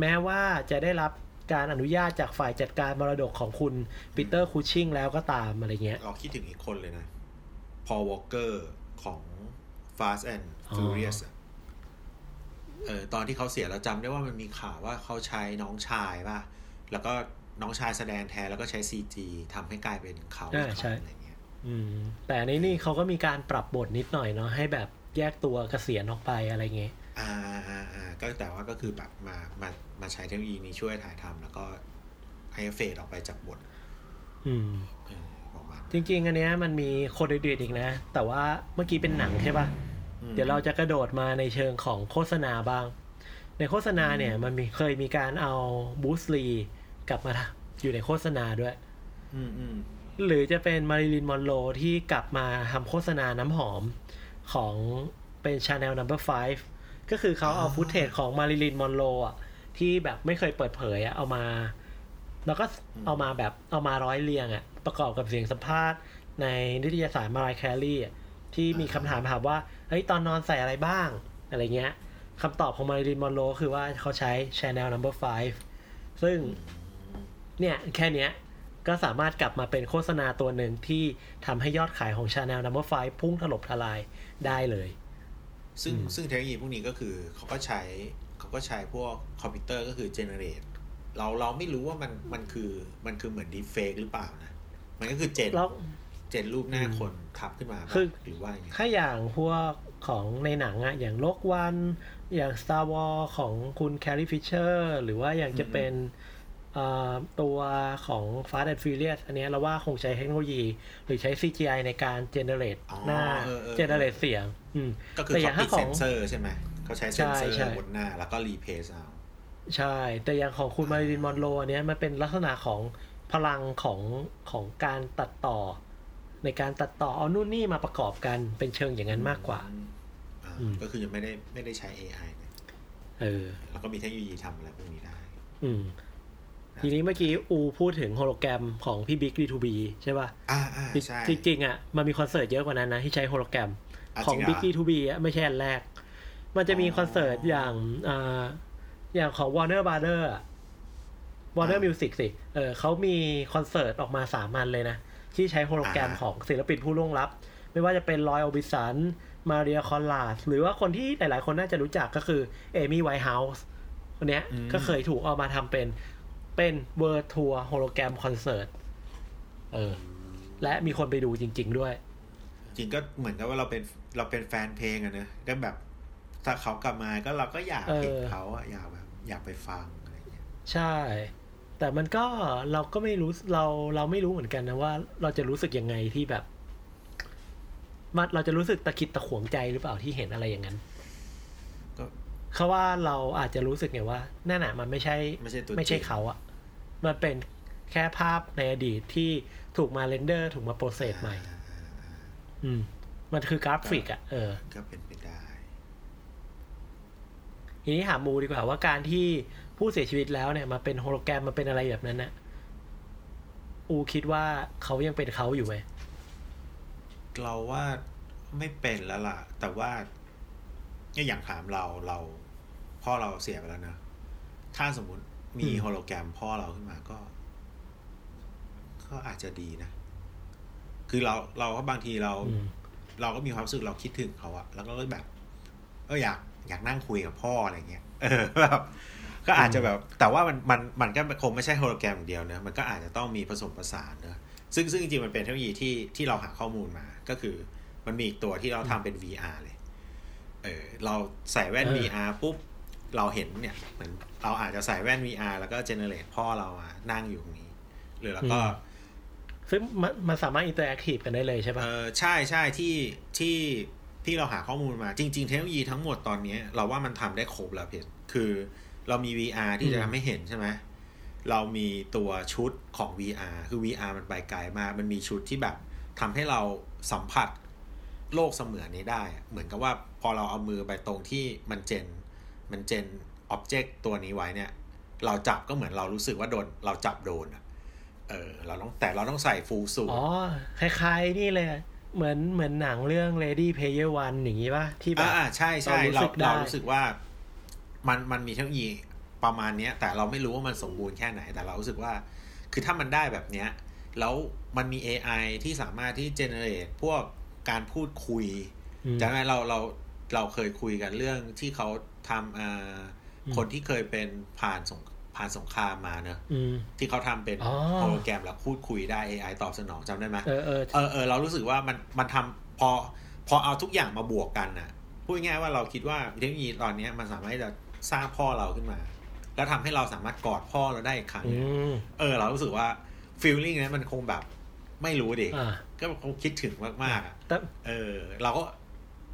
A: แม้ว่าจะได้รับการอนุญาตจากฝ่ายจัดการมรดกของคุณปีเตอร์คูชิงแล้วก็ตามอะไรเงี้ย
B: เราคิดถึงอีกคนเลยนะ พอลวอล์กเกอร์ของ Fast and
A: อ๋อ
B: Furious อะเออตอนที่เขาเสียเราจำได้ว่ามันมีข่าวว่าเขาใช้น้องชายป่ะ แล้วก็ น้องชายแสดงแทนแล้วก็ใช้ CG ทำให้กลายเป็นเขา
A: อ่า
B: อีก
A: ใช่
B: คนอะไรเงี้ย
A: อืมแต่ในนี่เขาก็มีการปรับบทนิดหน่อยเนาะให้แบบแยกตัวเกษียณออกไปอะไรเงี้ย
B: อ่าอ่าอ่าก็แต่ว่าก็คือแบบมามามาใช้เทคโนโลยีนี้ช่วยถ่ายทำแล้วก็ให้เฟดออกไปจากบท
A: อืม
B: เออประมาณ
A: จริงๆ อันเนี้ยมันมีคนอื่นๆอีกนะ แต่ว่าเมื่อกี้เป็นหนังใช่ปะ
B: อืม
A: เดี๋ยวเราจะกระโดดมาในเชิงของโฆษณาบ้าง ในโฆษณาเนี่ยมันมีเคยมีการเอาบูสลี กลับมาทำอยู่ในโฆษณาด้วย
B: อืมอืม
A: หรือจะเป็นมาริลินมอนโรที่กลับมาทำโฆษณาน้ำหอมของเป็น Chanel Number 5ก็คือเขาเอา footage ของมาริลินมอนโรอะ ที่แบบไม่เคยเปิดเผยอะ เอามา แล้วก็เอามาแบบเอามาร้อยเรียงอะ ประกอบกับเสียงสัมภาษณ์ ในนิตยสาร Marie Claire อะที่มีคำถามถามว่า เฮ้ย ตอนนอนใส่อะไรบ้าง อะไรเงี้ยคำตอบของมาริลินมอนโรคือว่าเขาใช้ Chanel Number 5ซึ่ง เนี่ยแค่เนี้ยก็สามารถกลับมาเป็นโฆษณาตัวหนึ่งที่ทำให้ยอดขายของ Chanel Number 5พุ่งถล่มทลายได้เลย
B: ซึ่งซึ่งเทคโนโลยีพวกนี้ก็คือเขาก็ใช้เขาก็ใช้พวกคอมพิวเตอร์ก็คือเจเนเรตเราเราไม่รู้ว่ามันมันคือมันคือเหมือนดีเฟกหรือเปล่านะ มันก็คือเจน
A: แล้ว
B: เจนรูปหน้าคนทับขึ้นมาปะ
A: คือ
B: หรือว่าอย่างไง
A: ถ้าอย่างพวกของในหนังอะอย่างโลกวัน อย่าง Star Wars ของคุณ Carrie Fisher หรือว่าอย่างจะเป็นเอ่อ ตัวของ Fast and Furious อันเนี้ยเราว่าคงใช้เทคโนโลยี หรือใช้ CGI ในการ generate
B: อ๋อ
A: หน้า
B: เออเออ
A: generate เสียงอืม
B: ก็คือ
A: แต่อย่า
B: เขา
A: ง
B: ติด
A: ถ้าข
B: เซ
A: อง
B: นเซอร์ใช่ไหมเขาใช้เซนเซอ
A: ใช่ใช่
B: ร์บนหน้า แล้วก็รีเพซเอา
A: ใช่ แต่อย่างของคุณมาริลินมอนโรอันเนี้ยมันเป็นลักษณะของพลังของของการตัดต่อ ในการตัดต่อเอานู่นนี่มาประกอบกันเป็นเชิงอย่างนั้นมากกว่า
B: อ่า
A: อืม
B: ก็คือยังไม่ได้ไม่ได้ใช้ AI เนี่ย
A: เออ
B: แล้วก็มีเทคโนโลยีทำอะไรพวกนี้ได้
A: อืม ทีนี้เมื่อกี้อูพูดถึงโฮโลแกรมของพี่บิ๊กดีทูบีใช่ป่ะ
B: อ่าอ่าใช่
A: จริงๆอะมันมีคอนเสิร์ตเยอะกว่านั้นนะ ที่ใช้โฮโลแกรม
B: อะ
A: ของ
B: จริงเหรอ
A: บิ๊กดีทูบีอะไม่ใช่อันแรก มันจะมีคอนเสิร์ตอย่างอ่าอย่างของ Warner Brother อะ Warner Music สิเออเขามีคอนเสิร์ตออกมาสามอันเลยนะ ที่ใช้โฮโลแกรมของศิลปินผู้ล่วงลับ ไม่ว่าจะเป็นรอยออร์บิสันมาเรียคัลลาสหรือว่าคนที่หลายๆ คนน่าจะรู้จักก็คือเอมี่ไวน์เฮาส์คนเนี้ย
B: อืม
A: ก็เคยถูกเอามาทำเป็น เป็น world tour hologram concert เออ และมีคนไปดูจริง ๆ ด้วย
B: จริงก็เหมือนกับว่าเราเป็นเราเป็นแฟนเพลงอะเนอะก็แบบ ถ้าเขากลับมาก็เราก็อยากเห็น
A: เออ
B: เขาอะอยากแบบ อยากไปฟังอะไรอย่างเงี้ย
A: ใช่ แต่มันก็เราก็ไม่รู้เราเราไม่รู้เหมือนกันนะว่า เราจะรู้สึกยังไงที่แบบมันเราจะรู้สึกตะขิดตะขวงใจหรือเปล่าที่เห็นอะไรอย่างนั้น
B: ก็
A: เขาว่าเราอาจจะรู้สึกไงว่านั่นน่ะมันไม่ใช่
B: ไม่ใช่ตัว
A: ไม่ใช่
B: จริง
A: เขาอะ มันเป็นแค่ภาพในอดีตที่ถูกมา render ถูกมา process ใหม่ อืม มันคือกราฟิกอะเออ
B: ก็เป็นไปได้
A: ทีนี้ถามมูดีกว่าว่าการที่ผู้เสียชีวิตแล้วเนี่ยมาเป็นโฮโลแกรมมาเป็นอะไรแบบนั้นนะอูคิดว่าเขายังเป็นเขาอยู่ไหม
B: เราว่าไม่เป็นแล้วล่ะ แต่ว่าเนี่ยอย่างถามเราเราพ่อเราเสียไปแล้วนะ ถ้าสมมุติ มีโฮโลแกรมพ่อเราขึ้นมาก็ ก็อาจจะดีนะ คือเราเราก็บางทีเรา
A: อืม
B: เราก็มีความรู้สึกเราคิดถึงเขาอะแล้วก็แบบเอออยากอยากนั่งคุยกับพ่ออะไรเงี้ยเออแบบก็อาจจะแบบ แต่ว่ามันมันมันก็คงไม่ใช่โฮโลแกรมอย่างเดียวเนอะมันก็อาจจะต้องมีผสมผสานเนอะซึ่งซึ่งจริงๆมันเป็นเทคโนโลยีที่ที่เราหาข้อมูลมา ก็คือมันมีอีกตัวที่เราทำเป็น VR เลย เออ เราใส่แว่น
A: เออ
B: VR ปุ๊บ เราเห็นเนี่ยเหมือน เราอาจจะใส่แว่น VR แล้วก็เจเนเรตพ่อเรามานั่งอยู่ตรงนี้ หรือแล้วก็
A: ซึ่งมันมันสามารถ interactive กันได้เลยใช่
B: เอ
A: ปะ
B: อใช่ใช่ที่ที่ที่เราหาข้อมูลมาจริง ๆ เทคโนโลยีทั้งหมดตอนนี้ เราว่ามันทำได้ครบแล้วเพจคือเรามี VR ที่จะทำให้เห็นใช่ไหมเรามีตัวชุดของ VR คือ VR มันไปไกลมาก มันมีชุดที่แบบทำให้เราสัมผัสโลกเสมือนนี้ได้อะเหมือนกับว่าพอเราเอามือไปตรงที่มัน gen มัน gen object ตัวนี้ไว้เนี่ย เราจับก็เหมือนเรารู้สึกว่าโดน เราจับโดนอะเออ เราต้องแต่เราต้องใส่ฟูลสูท
A: อ๋อ คล้ายๆ นี่เลย เหมือนเหมือนหนังเรื่อง Lady Player One อย่างงี้ปะที่แบบ
B: อ่าใช่ใช่
A: เรารู้
B: เรา
A: สึกได้
B: เรารู้สึกว่า มันมันมีเทคโนโลยีประมาณเนี้ย แต่เราไม่รู้ว่ามันสมบูรณ์แค่ไหน แต่เรารู้สึกว่า คือถ้ามันได้แบบเนี้ย แล้วมันมี AI ที่สามารถที่เจเนเรตพวกการพูดคุย
A: อืม
B: จำได้เราเราเราเคยคุยกันเรื่องที่เขาทำอ่า
A: อืม
B: คนที่เคยเป็นผ่านสงผ่านสงครามมาเนอะ
A: อืม
B: ที่เขาทำเป็น
A: อ๋อ
B: โฮโลแกรมแล้วพูดคุยได้ AI ตอบสนองจำได้ไหม
A: เออเออ
B: เออเออเรารู้สึกว่ามันมันทำพอพอเอาทุกอย่างมาบวกกันน่ะพูดง่ายๆว่าเราคิดว่าเทคโนโลยีตอนเนี้ยมันสามารถที่จะสร้างพ่อเราขึ้นมา แล้วทำให้เราสามารถกอดพ่อเราได้อีกครั้ง
A: อื
B: เนี่ย
A: ม
B: เออ เรารู้สึกว่าฟีลลิ่งนั้นมันคงแบบ ไม่รู้ดิ
A: อ่า
B: ก็คงคิดถึงมากๆอะ
A: แต่
B: เออ เราก็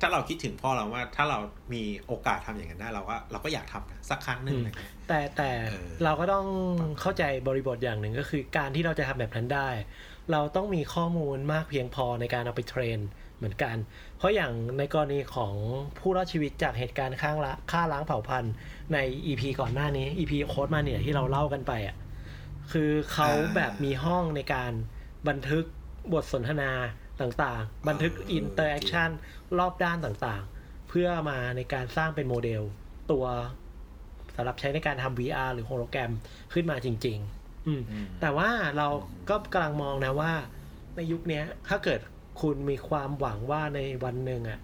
B: ถ้าเราคิดถึงพ่อเราว่า ถ้าเรามีโอกาสทำอย่างนั้นได้เราก็เราก็อยากทำนะสักครั้งหนึ่งอะไรเงี้ย
A: แต่แต่
B: เออ
A: เราก็ต้องเข้าใจบริบทอย่างหนึ่งก็คือ การที่เราจะทำแบบนั้นได้ เราต้องมีข้อมูลมากเพียงพอในการเอาไปเทรนเหมือนกัน เพราะอย่างในกรณีของผู้รอดชีวิตจากเหตุการณ์ข้างละฆ่าล้างเผ่าพันธุ์ใน EP ก่อนหน้านี้ EP โค้ดมาเนี่ยที่เราเล่ากันไปอะคือเขาแบบมีห้องในการบันทึกบทสนทนา ต่างๆ บันทึก interaction รอบด้านต่างๆ เพื่อมาในการสร้างเป็นโมเดลตัวสำหรับใช้ในการทำ VR หรือโฮโลแกรมขึ้นมาจริง ๆ อืม
B: อืม
A: แต่ว่าเราก็กำลังมองนะว่า ในยุคเนี้ยถ้าเกิดคุณมีความหวังว่าในวันหนึ่งอะ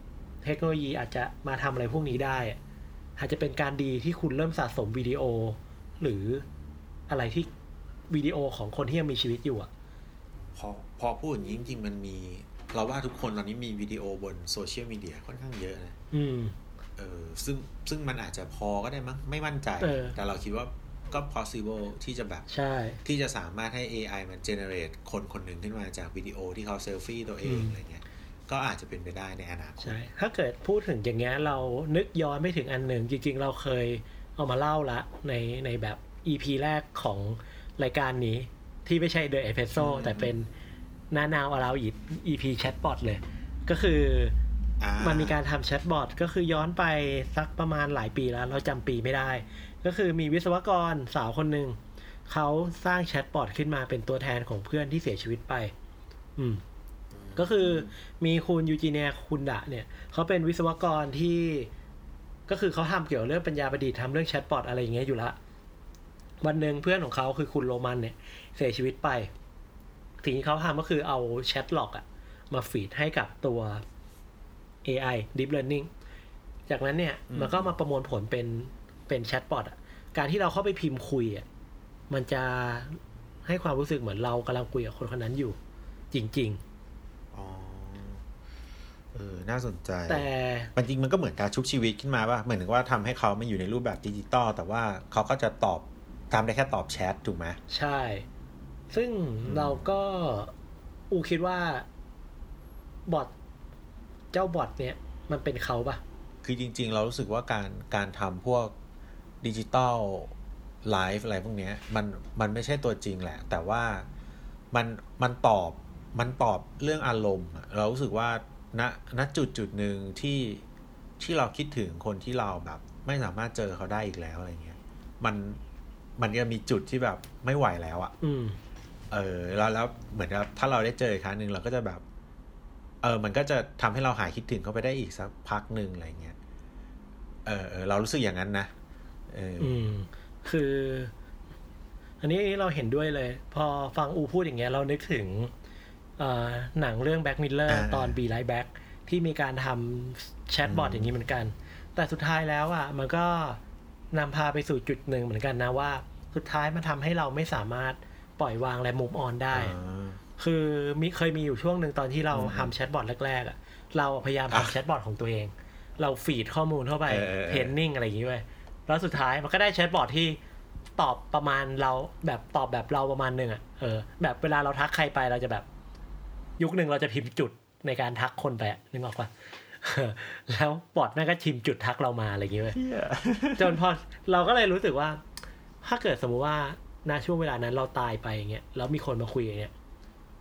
A: เทคโนโลยีอาจจะมาทำอะไรพวกนี้ได้อะอาจจะเป็นการดีที่คุณเริ่มสะสมวิดีโอ หรืออะไรที่วิดีโอของคนที่ยังมีชีวิตอยู่อะ
B: พอพอพูดอย่างนี้จริงๆมันมี เราว่าทุกคนตอนนี้มีวิดีโอบนโซเชียลมีเดียค่อนข้างเยอะนะ
A: อืม
B: เออซึ่งซึ่งมันอาจจะพอก็ได้มั้งไม่มั่นใจ
A: เออ
B: แต่เราคิดว่าก็ possible ที่จะแบบ
A: ใช่
B: ที่จะสามารถให้ AI มัน generate คนคนหนึ่งขึ้นมาจากวิดีโอที่เขาเซลฟี่ตัวเอง
A: อืม
B: อะไรเงี้ยก็อาจจะเป็นไปได้ในอนาคต
A: ใช่ถ้าเกิดพูดถึงอย่างเงี้ยเรานึกย้อนไม่ถึงอันหนึ่ง จริง ๆ เราเคยเอามาเล่าละในในแบบ EP แรกของรายการนี้ที่ไม่ใช่ The e p i s o
B: อืม
A: แต่เป็น นานาวอาราอี EP Chatbot เลย ก็คือ
B: อ่า
A: มันมีการทำแชทบอทก็คือย้อนไปสักประมาณหลายปีแล้ว เราจำปีไม่ได้ ก็คือมีวิศวกรสาวคนหนึ่งเขาสร้างแชทบอทขึ้นมาเป็นตัวแทนของเพื่อนที่เสียชีวิตไป อืม ก็คือมีคุณยูจีเนียคุยดาเนี่ยเขาเป็นวิศวกรที่ก็คือเขาทำเกี่ยวกับเรื่องปัญญาประดิษฐ์ทำเรื่องแชทบอทอะไรอย่างเงี้ยอยู่ละ วันหนึ่งเพื่อนของเขาคือคุณโรมันเนี่ย เสียชีวิตไป สิ่งที่เขาทำก็คือเอา chat log อะมา feed ให้กับตัว AI Deep Learning จากนั้นเนี่ย
B: อืม
A: มันก็มาประมวลผลเป็นเป็นแชทบอทอะการที่เราเข้าไปพิมพ์คุยอะมันจะให้ความรู้สึกเหมือนเรากำลังคุยกับคนคนนั้นอยู่ จริง
B: อ๋อ เออ น่าสนใจ
A: แต่
B: มันจริงมันก็เหมือนการชุบชีวิตขึ้นมาป่ะ เหมือนถึงว่าทำให้เขาไม่อยู่ในรูปแบบดิจิตอลแต่ว่าเขาก็จะตอบทำได้แค่ตอบแชทถูกไหม
A: ใช่ ซึ่งเราก็อูคิดว่าบอทเจ้าบอทเนี่ย มันเป็นเขาปะ
B: คือจริง ๆ เรารู้สึกว่าการการทำพวกดิจิตอลไลฟ์อะไรพวกเนี้ยมันมันไม่ใช่ตัวจริงแหละ แต่ว่ามันมันตอบมันตอบเรื่องอารมณ์อะเรารู้สึกว่าณณจุดจุดหนึ่งที่ที่เราคิดถึงคนที่เราแบบ ไม่สามารถเจอเขาได้อีกแล้วอะไรเงี้ย มันมันจะมีจุดที่แบบไม่ไหวแล้วอะ
A: อืม
B: เออแล้วแล้วเหมือนกับถ้าเราได้เจออีกครั้งหนึ่งเราก็จะแบบ เออ มันก็จะทำให้เราหายคิดถึงเขาไปได้อีกสักพักหนึ่งอะไรเงี้ยเออเออเรารู้สึกอย่างนั้นนะเออ
A: อืมคือ อันนี้เราเห็นด้วยเลย พอฟังอูพูดอย่างเงี้ย เรานึกถึงเอ่อหนังเรื่อง Back Miller ตอน Be Right Back ที่มีการทำแชทบอทอย่างนี้เหมือนกัน แต่สุดท้ายแล้วอะ มันก็นำพาไปสู่จุดหนึ่งเหมือนกันนะว่า สุดท้ายมันทำให้เราไม่สามารถ ปล่อยวางและ move on ได้
B: อ่า
A: คือมีเคยมีอยู่ช่วงหนึ่งตอนที่เราทำแชทบอทแรกๆอะเราพยายาม
B: อะ
A: ทำแชทบอทของตัวเอง เรา feed ข้อมูลเข้าไป
B: เออเออเออ
A: training อะไรอย่างงี้เว้ยแล้วสุดท้ายมันก็ได้แชทบอทที่ตอบประมาณเราแบบตอบแบบเราประมาณหนึ่งอะเออแบบเวลาเราทักใครไปเราจะแบบ ยุคหนึ่งเราจะพิมพ์จุดในการทักคนไปอะนึกออกปะแล้วบอทแม่งก็พิมพ์จุดทักเรามาอะไรอย่างเงี้ยเว้ยจนพอเราก็เลยรู้สึกว่า ถ้าเกิดสมมุติว่า ณช่วงเวลานั้นเราตายไปอย่างเงี้ยแล้วมีคนมาคุยอย่างเงี้ย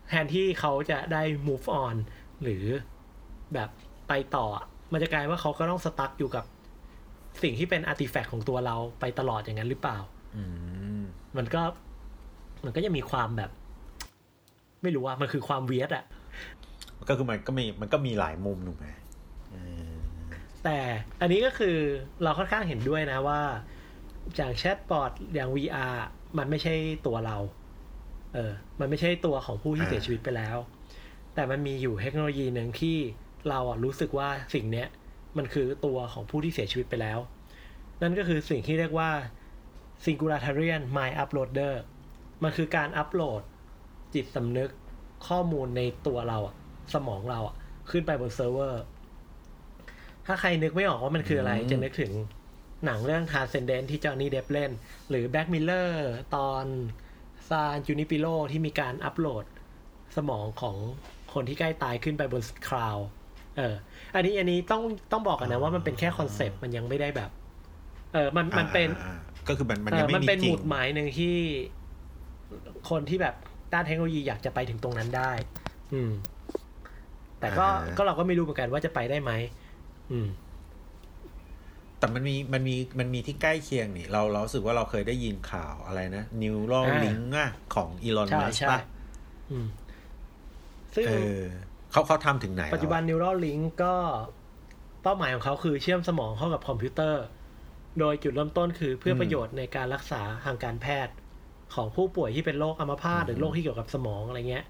A: แทนที่เขาจะได้ move on หรือแบบไปต่ออะมันจะกลายว่าเขาก็ต้องสตั๊กอยู่กับสิ่งที่เป็นอาร์ติแฟกต์ของตัวเราไปตลอดอย่างนั้นหรือเปล่า
B: อืม
A: มันก็มันก็จะมีความแบบ ไม่รู้ว่า มันคือความเวียดอะ
B: ก็คือมันก็มีมันก็มีหลายมุมถูกไหมเออ
A: แต่อันนี้ก็คือเราค่อนข้างเห็นด้วยนะว่า อย่างแชทบอทอย่าง VR มันไม่ใช่ตัวเรา เออ มันไม่ใช่ตัวของผู้ที่เสียชีวิตไปแล้ว แต่มันมีอยู่เทคโนโลยีหนึ่งที่เราอะรู้สึกว่าสิ่งเนี้ย มันคือตัวของผู้ที่เสียชีวิตไปแล้ว นั่นก็คือสิ่งที่เรียกว่า Singularitarian Mind Uploader มันคือการอัปโหลดจิตสำนึกข้อมูลในตัวเราอะสมองเราอะขึ้นไปบนเซิร์ฟเวอร์ ถ้าใครนึกไม่ออกว่ามันคืออะไร
B: อืม
A: จะนึกถึง หนังเรื่อง Transcendence ที่จอห์นนี่เดปป์เล่น หรือ Black Mirror ตอน San Junipero ที่มีการอัปโหลดสมองของคนที่ใกล้ตายขึ้นไปบนคลาวด์เออ อันนี้อันนี้ต้องต้องบอกกันนะว่ามันเป็นแค่คอนเซปต์มันยังไม่ได้แบบ เออมันมันเป็น
B: อ่าอ่าก็คือมันมัน
A: เอ
B: ยัง
A: อ
B: ไม่
A: มัน
B: มี
A: เป็น
B: จริ
A: ห
B: ง
A: มุดหมายหนึ่งที่คนที่แบบด้านเทคโนโลยีอยากจะไปถึงตรงนั้นได้ อืม แต่ก็
B: อ่าฮะ
A: ก็เราก็ไม่รู้เหมือนกันว่าจะไปได้ไหมอืม
B: แต่มันมีมันมีมันมีที่ใกล้เคียงนี่ เราเรารู้สึกว่าเราเคยได้ยินข่าวอะไรนะ neural
A: อ่า
B: link อะของอีลอน
A: ใช่
B: มัส
A: ใช่
B: ป่ะ
A: อืมซึ่ง
B: เออเขาเขาทำถึงไหนแล้ว
A: ปัจจุบัน Neuralink ก็เป้าหมายของเขาคือเชื่อมสมองเข้ากับคอมพิวเตอร์ โดยจุดเริ่มต้นคือเพื่อประโยชน์ในการรักษาทางการแพทย์ของผู้ป่วยที่เป็นโรคอัมพาตหรือโรคที่เกี่ยวกับสมองอะไรเงี้ย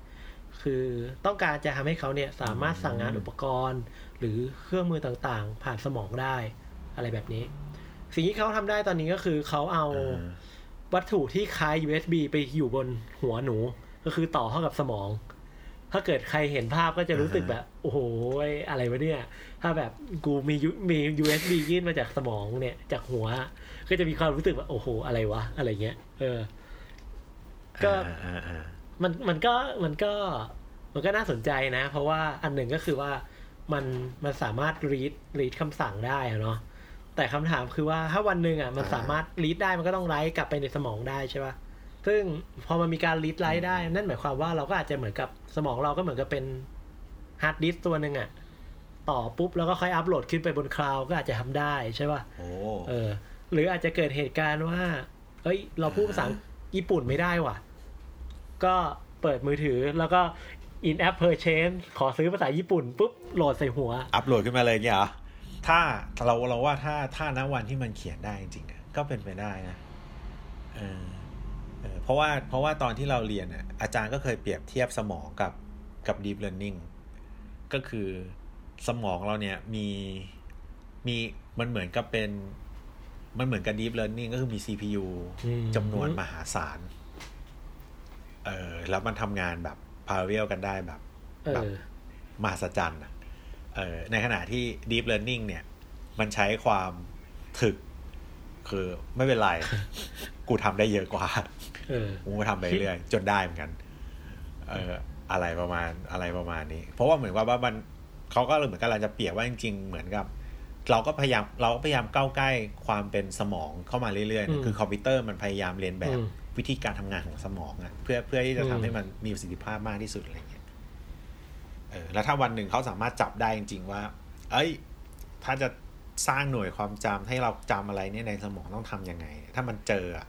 A: คือต้องการจะทำให้เขาเนี่ยสามารถสั่งงานอุปกรณ์ หรือเครื่องมือต่างๆ ผ่านสมองได้ อะไรแบบนี้ สิ่งที่เขาทำได้ตอนนี้ก็คือเขาเอา
B: อ่า
A: วัตถุที่คล้าย USB ไปอยู่บนหัวหนู ก็คือต่อเข้ากับสมอง ถ้าเกิดใครเห็นภาพก็จะรู้สึกแบบ โอ้โหอะไรวะเนี่ย ถ้าแบบกูมียุมี USB ยื่นมาจากสมองเนี่ย จากหัว ก็จะมีความรู้สึกว่าโอ้โห อะไรวะ อะไรเงี้ย เออ ก็
B: อ่าอ่าอ่า
A: มันมันก็มันก็ มันก็น่าสนใจนะ เพราะว่าอันหนึ่งก็คือว่ามันมันสามารถรีดรีดคำสั่งได้อะเนาะ แต่คำถามคือว่าถ้าวันหนึ่งอะมันสามารถรีดได้มันก็ต้องไลฟ์กลับไปในสมองได้ใช่ปะซึ่งพอมันมีการรีดไลฟ์ได้ นั่นหมายความว่าเราก็อาจจะเหมือนกับสมองเราก็เหมือนกับเป็นฮาร์ดดิสก์ตัวหนึ่งอะต่อปุ๊บแล้วก็ค่อยอัปโหลดขึ้นไปบนคลาวด์ก็อาจจะทำได้ใช่ปะ
B: โอ้
A: เออ หรืออาจจะเกิดเหตุการณ์ว่า เอ้ย เราพูดภาษาญี่ปุ่นไม่ได้ว่ะ ก็เปิดมือถือแล้วก็ in app purchase ขอซื้อภาษาญี่ปุ่นปุ๊บโหลดใส่หัว
B: อัพโหลดขึ้นมาเลยเงี้ยเหรอ ถ้าเราเราว่าถ้าถ้าณวันที่มันเขียนได้จริงๆอะก็เป็นไปได้นะเออเออเพราะว่าเพราะว่าตอนที่เราเรียนอะอาจารย์ก็เคยเปรียบเทียบสมองกับกับ deep learning ก็คือสมองเราเนี่ยมีมีมันเหมือนกับเป็น มันเหมือนกับ deep learning ก็คือมี CPU
A: อืม
B: จำนวนมหาศาลเออแล้วมันทำงานแบบ parallel กันได้แบบ
A: เอ
B: แบบ
A: อ
B: มหัศจรรย์อะ เออในขณะที่ deep learning เนี่ย มันใช้ความถึก คือไม่เป็นไร กูทำได้เยอะกว่า
A: เออ
B: กูก็ทำไปเรื่อยจนได้เหมือนกัน เอออะไรประมาณอะไรประมาณนี้ เพราะว่าเหมือนว่าว่ามันเขาก็เหมือนกับเราจะเปรียบว่าจริงๆ เหมือนกับ เราก็พยายามเราก็พยายามก้าวใกล้ความเป็นสมองเข้ามาเรื่อยๆ
A: อื
B: นะ
A: ม
B: คือคอมพิวเตอร์มันพยายามเรียนแบบ
A: อืม
B: วิธีการทำงานของสมองอะเพื่อเพื่อที่จะ
A: อื
B: ทำ
A: ม
B: ให้มันมีประสิทธิภาพมากที่สุดอะไรเงี้ยเออแล้วถ้าวันหนึ่งเขาสามารถจับได้จริงๆว่า เอ้ย ถ้าจะสร้างหน่วยความจำให้เราจำอะไรเนี่ยในสมองต้องทำยังไง ถ้ามันเจออะ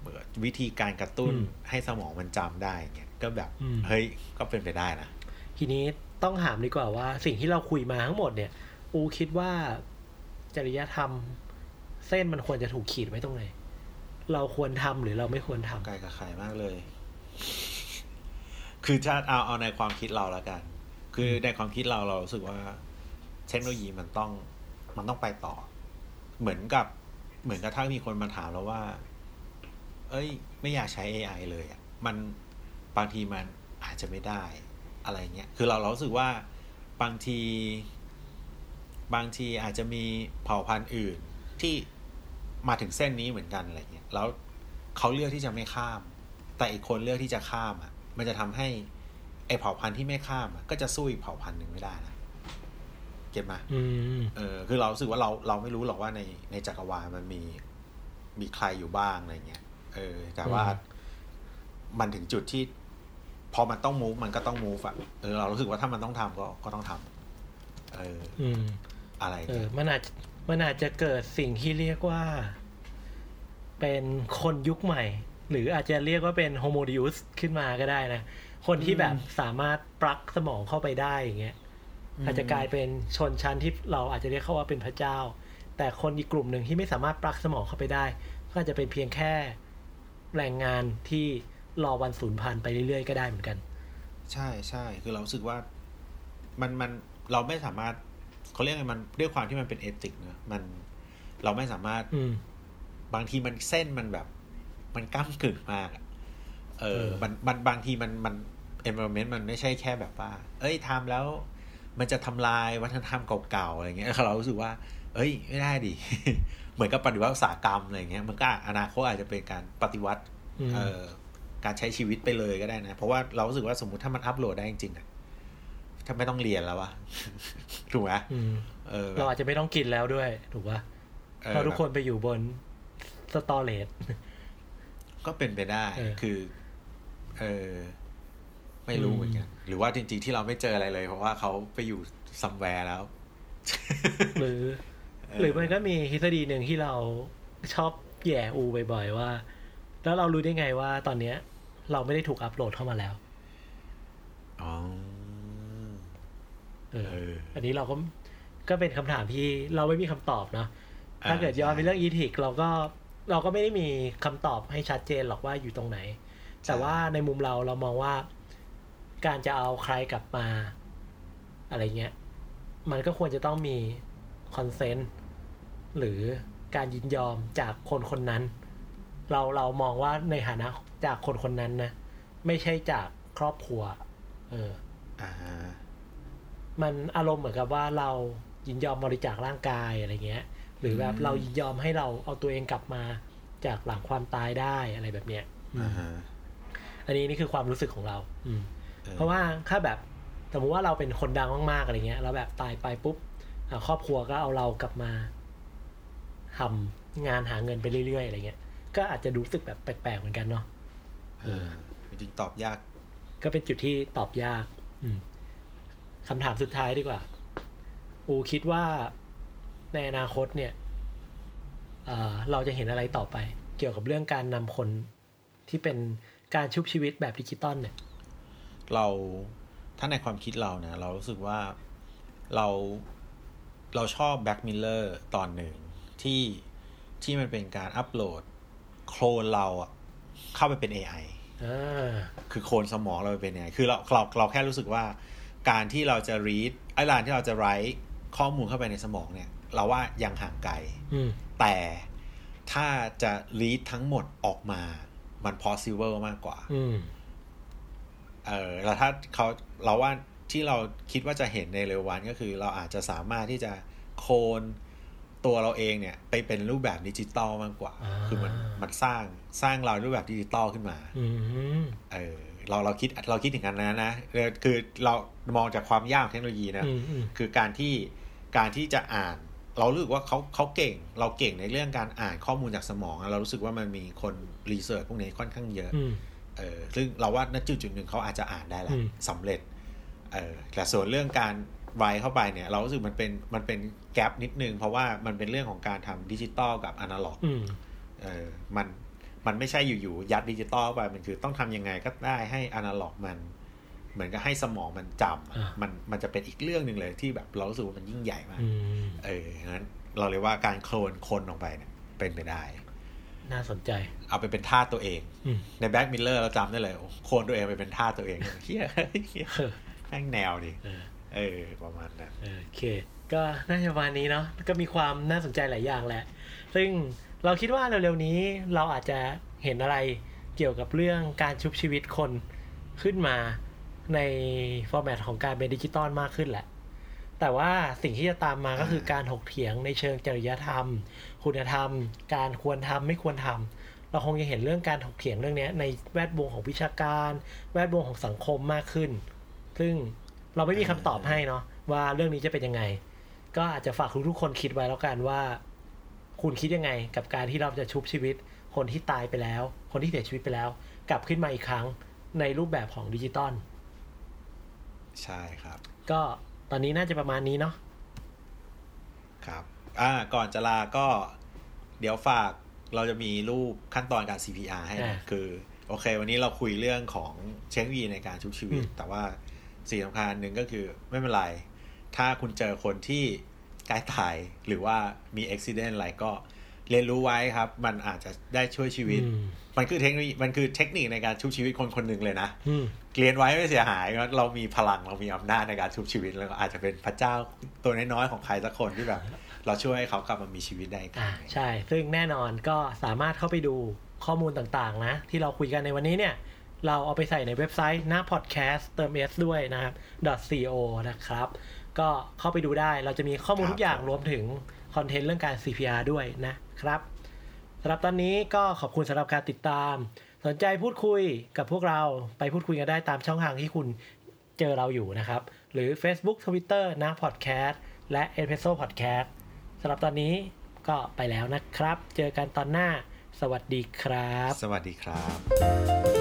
B: เหมือนวิธีการกระตุ้น
A: อืม
B: ให้สมองมันจำได้เงี้ยก็แบบ
A: อืม
B: เฮ้ยก็เป็นไปได้นะ
A: ทีนี้ต้องถามดีกว่าว่า สิ่งที่เราคุยมาทั้งหมดเนี่ย อูคิดว่าจริยธรรม เส้นมันควรจะถูกขีดไว้ตรงไหนเราควรทำหรือเราไม่ควรทำ
B: ไกลกับใครมากเลย คือถ้าเอาเอาในความคิดเราแล้วกัน คือในความคิดเราเรารู้สึกว่าเทคโนโลยีมันต้องมันต้องไปต่อ เหมือนกับเหมือนกับถ้ามีคนมาถามเราว่า เอ้ย ไม่อยากใช้ AI เลยอะมันบางทีมันอาจจะไม่ได้อะไรเงี้ยคือเราเรารู้สึกว่าบางที บางทีอาจจะมีเผ่าพันธุ์อื่นที่มาถึงเส้นนี้เหมือนกันอะไรเงี้ยแล้วเขาเลือกที่จะไม่ข้าม แต่อีกคนเลือกที่จะข้ามอะ มันจะทำให้ ไอเผ่าพันธุ์ที่ไม่ข้ามอะก็จะสู้อีกเผ่าพันธุ์หนึ่งไม่ได้นะเก็ตไหม
A: อืม
B: เออ คือเรารู้สึกว่าเราเราไม่รู้หรอกว่าในในจักรวาลมันมีมีใครอยู่บ้างอะไรเงี้ยเออ แต่ว่า
A: อืม
B: มันถึงจุดที่ พอมันต้องมูฟมันก็ต้องมูฟอะเออเรารู้สึกว่าถ้ามันต้องทำก็ก็ต้องทำเออ
A: อืม
B: อะไร
A: เอ
B: เงี้
A: อยมันอาจมันอาจจะเกิดสิ่งที่เรียกว่า เป็นคนยุคใหม่ หรืออาจจะเรียกว่าเป็นโฮโมดิอุสขึ้นมาก็ได้นะ คนที่แบบสามารถปลักสมองเข้าไปได้อย่างเงี้ยอาจจะกลายเป็นชนชั้นที่เราอาจจะเรียกเขาว่าเป็นพระเจ้า แต่คนอีกกลุ่มหนึ่งที่ไม่สามารถปลักสมองเข้าไปได้ ก็อาจจะเป็นเพียงแค่แรงงานที่รอวันสูญพันธุ์ไปเรื่อยๆก็ได้เหมือนกัน
B: ใช่ใช่คือเรารู้สึกว่ามันมันเราไม่สามารถเขาเรียกไงมันด้วยความที่มันเป็นเอติกเนอะมันเราไม่สามารถ
A: อืม
B: บางทีมันเส้นมันแบบ มันก้ากึ่งมากอะเออ
A: เออ
B: มันมันบางทีมันมัน environment มันไม่ใช่แค่แบบว่า เอ้ยทำแล้ว มันจะทำลายวัฒนธรรมเก่าๆอะไรเงี้ยเรารู้สึกว่า เอ้ย ไม่ได้ดิ เหมือนกับปฏิวัติอุตสาหกรรมอะไรเงี้ย มันก็อนาคตอาจจะเป็นการปฏิวัติ
A: อืม
B: เอ่อการใช้ชีวิตไปเลยก็ได้นะ เพราะว่าเรารู้สึกว่าสมมติถ้ามันอัปโหลดได้จริงๆอะถ้าไม่ต้องเรียนแล้ววะถูกไหม
A: อืม
B: เออ
A: เราอาจจะไม่ต้องกินแล้วด้วย ถูกปะ
B: ออ
A: เพราะทุกคนไปอยู่บนสตอเรจ
B: ก็เป็นไปได้
A: เออ
B: คือ เออ ไม่รู้เหมือนกันหรือว่าจริง ๆ ที่เราไม่เจออะไรเลย เพราะว่าเขาไปอยู่ซัมแวร์แล้ว
A: หรือ
B: เออ
A: หรือมันก็มีทฤษฎีหนึ่งที่เราชอบแหย่อูบ่อยๆว่า แล้วเรารู้ได้ไงว่าตอนเนี้ย เราไม่ได้ถูกอัปโหลดเข้ามาแล้ว
B: อ๋อ
A: เออ
B: เออ
A: อันนี้เราก็ก็เป็นคำถามที่เราไม่มีคำตอบเนาะ
B: อ่า
A: ถ้าเกิดย้อนไป
B: ใช่
A: เรื่องอีทิกเราก็เราก็ไม่ได้มีคำตอบให้ชัดเจนหรอกว่าอยู่ตรงไหน แต่ว่าในมุมเราเรามองว่า การจะเอาใครกลับมา อะไรเงี้ย มันก็ควรจะต้องมีคอนเซนต์หรือการยินยอมจากคนคนนั้น เราเรามองว่าในฐานะจากคนคนนั้นนะ ไม่ใช่จากครอบครัว เออ
B: อ่า
A: มันอารมณ์เหมือนกับว่าเรายินยอมบริจาคร่างกายอะไรเงี้ย หรือแบบ
B: อืม
A: เรายินยอมให้เราเอาตัวเองกลับมาจากหลังความตายได้อะไรแบบเนี้ยอืม
B: อ่าฮะ
A: อันนี้นี่คือความรู้สึกของเรา อืม
B: ออ
A: เพราะว่าถ้าแบบสมมติว่าเราเป็นคนดังมากๆอะไรเงี้ย แล้วแบบตายไปปุ๊บอ่าครอบครัวก็เอาเรากลับมาทำงานหาเงินไปเรื่อยๆอะไรเงี้ย ก็อาจจะรู้สึกแบบแปลกๆเหมือนกันเนาะ
B: เออจริงๆตอบยาก
A: ก็เป็นจุดที่ตอบยาก อืมคำถามสุดท้ายดีกว่า อูคิดว่าในอนาคตเนี่ยเอ่อเราจะเห็นอะไรต่อไป เกี่ยวกับเรื่องการนำคนที่เป็นการชุบชีวิตแบบดิจิตอลเนี่ย
B: เราถ้าในความคิดเราเนี่ยเรารู้สึกว่าเราเราชอบ Black Mirror ตอนหนึ่งที่ที่มันเป็นการอัปโหลดโคลนเราอะเข้าไปเป็น AI
A: อ่า
B: คือโคลนสมองเราไปเป็น AI คือเราเราเราแค่รู้สึกว่าการที่เราจะ read ไอ้การที่เราจะ write ข้อมูลเข้าไปในสมองเนี่ย เราว่ายังห่างไกล
A: อืม
B: แต่ถ้าจะ read ทั้งหมดออกมามัน possible มากกว่า
A: อืม
B: เออแล้วถ้าเขาเราว่าที่เราคิดว่าจะเห็นในเร็ววันก็คือ เราอาจจะสามารถที่จะโคลนตัวเราเองเนี่ย ไปเป็นรูปแบบดิจิตอลมากกว่า
A: อ่า
B: คือมันมันสร้างสร้างเรารูปแบบดิจิตอลขึ้นมา
A: อืม
B: เออเราเราคิดเราคิดถึงกันนะนะเออคือเรามองจากความยากของเทคโนโลยีนะ
A: อืมอืม
B: คือการที่การที่จะอ่าน เรารู้สึกว่าเขาเขาเก่ง เราเก่งในเรื่องการอ่านข้อมูลจากสมองอะเรารู้สึกว่ามันมีคน research พวกนี้ค่อนข้างเยอะ
A: อืม
B: เออซึ่งเราว่าณจุดจุดหนึ่งเขาอาจจะอ่านได้แหละ
A: อืม
B: สำเร็จเออแต่ส่วนเรื่องการไวเข้าไปเนี่ย เรารู้สึกมันเป็นมันเป็น gap นิดนึง เพราะว่ามันเป็นเรื่องของการทำดิจิตอลกับอนาล็อก
A: อืม
B: เออมันมันไม่ใช่อยู่ๆยัดดิจิตอลเข้าไปมันคือต้องทำยังไงก็ได้ให้อนาล็อกมัน เหมือนกับให้สมองมันจำอะ
A: อ่ามั
B: มันมันจะเป็นอีกเรื่องหนึ่งเลยที่แบบเรารู้สึกว่ามันยิ่งใหญ่มาก
A: อืม
B: เอองั้นเราเลยว่าการโคลนคนออกไปเนี่ยเป็นไปได้
A: น่าสนใจ
B: เอาไปเป็นทาสตัวเอง
A: อืม
B: ใน Black Mirror เราจำได้เลยโอ้โคลนตัวเองไปเป็นทาสตัวเองเฮียเหี้ย
A: เออ
B: แม่งแนวดิ
A: เออ
B: เออประมาณนั้น
A: โอเค ก็น่าจะประมาณนี้เนาะก็มีความน่าสนใจหลายอย่างแหละ ซึ่งเราคิดว่าเร็วๆนี้เราอาจจะเห็นอะไรเกี่ยวกับเรื่องการชุบชีวิตคนขึ้นมาในฟอร์แมตของการเป็นดิจิตอลมากขึ้นแหละ แต่ว่าสิ่งที่จะตามมาก็คือการถกเถียงในเชิงจริยธรรม คุณธรรม การควรทำไม่ควรทำเราคงจะเห็นเรื่องการถกเถียงเรื่องเนี้ยในแวดวงของวิชาการ แวดวงของสังคมมากขึ้น ซึ่งเราไม่มีคำตอบให้เนาะว่าเรื่องนี้จะเป็นยังไง ก็อาจจะฝากทุกๆคนคิดไว้แล้วกันว่า คุณคิดยังไง กับการที่เราจะชุบชีวิต คนที่ตายไปแล้ว คนที่เสียชีวิตไปแล้ว กลับขึ้นมาอีกครั้งในรูปแบบของดิจิตอล
B: ใช่ครับ
A: ก็ตอนนี้น่าจะประมาณนี้เนาะ
B: ครับ อ่า ก่อนจะลาก็ เดี๋ยวฝากเราจะมีรูปขั้นตอนการ CPR ให้นะคือ โอเค วันนี้เราคุยเรื่องของเช็ควีในการชุบชีวิต แต่ว่าสิ่งสำคัญอันหนึ่งก็คือไม่เป็นไร ถ้าคุณเจอคนที่ใกล้ตาย หรือว่ามีอุบิเหตุอะไรก็เรียนรู้ไว้ครับ มันอาจจะได้ช่วยชีวิต
A: อืม
B: มันคือเทคโนโลยีมันคือเทคนิคในการชุบชีวิตคนคนหนึ่งเลยนะ
A: อืม
B: เรียนไว้ไม่เสียหายเรามีพลังเรามีอำนาจในการชุบชีวิตแล้วก็อาจจะเป็นพระเจ้าตัวน้อยๆของใครสักคนที่แบบ เราช่วยให้เขากลับมามีชีวิตได้อีกครั้
A: อ่าใช่ ซึ่งแน่นอนก็สามารถเข้าไปดูข้อมูลต่างๆนะ ที่เราคุยกันในวันนี้เนี่ย เราเอาไปใส่ในเว็บไซต์หน้าพอดแคสต์เติม s ด้วยนะครับ .co นะครับ ก็เข้าไปดูได้เราจะมีข้อมูลทุกอย่างรวมถึงคอนเทนต์เรื่องการ CPR ด้วยนะครับสำหรับตอนนี้ก็ขอบคุณสำหรับการติดตาม สนใจพูดคุยกับพวกเราไปพูดคุยกันได้ตามช่องทางที่คุณเจอเราอยู่นะครับ หรือ Facebook Twitter นะ Podcast และ e p i s o d Podcast สำหรับตอนนี้ก็ไปแล้วนะครับ เจอกันตอนหน้า สวัสดีครับ
B: สวัสดีครับ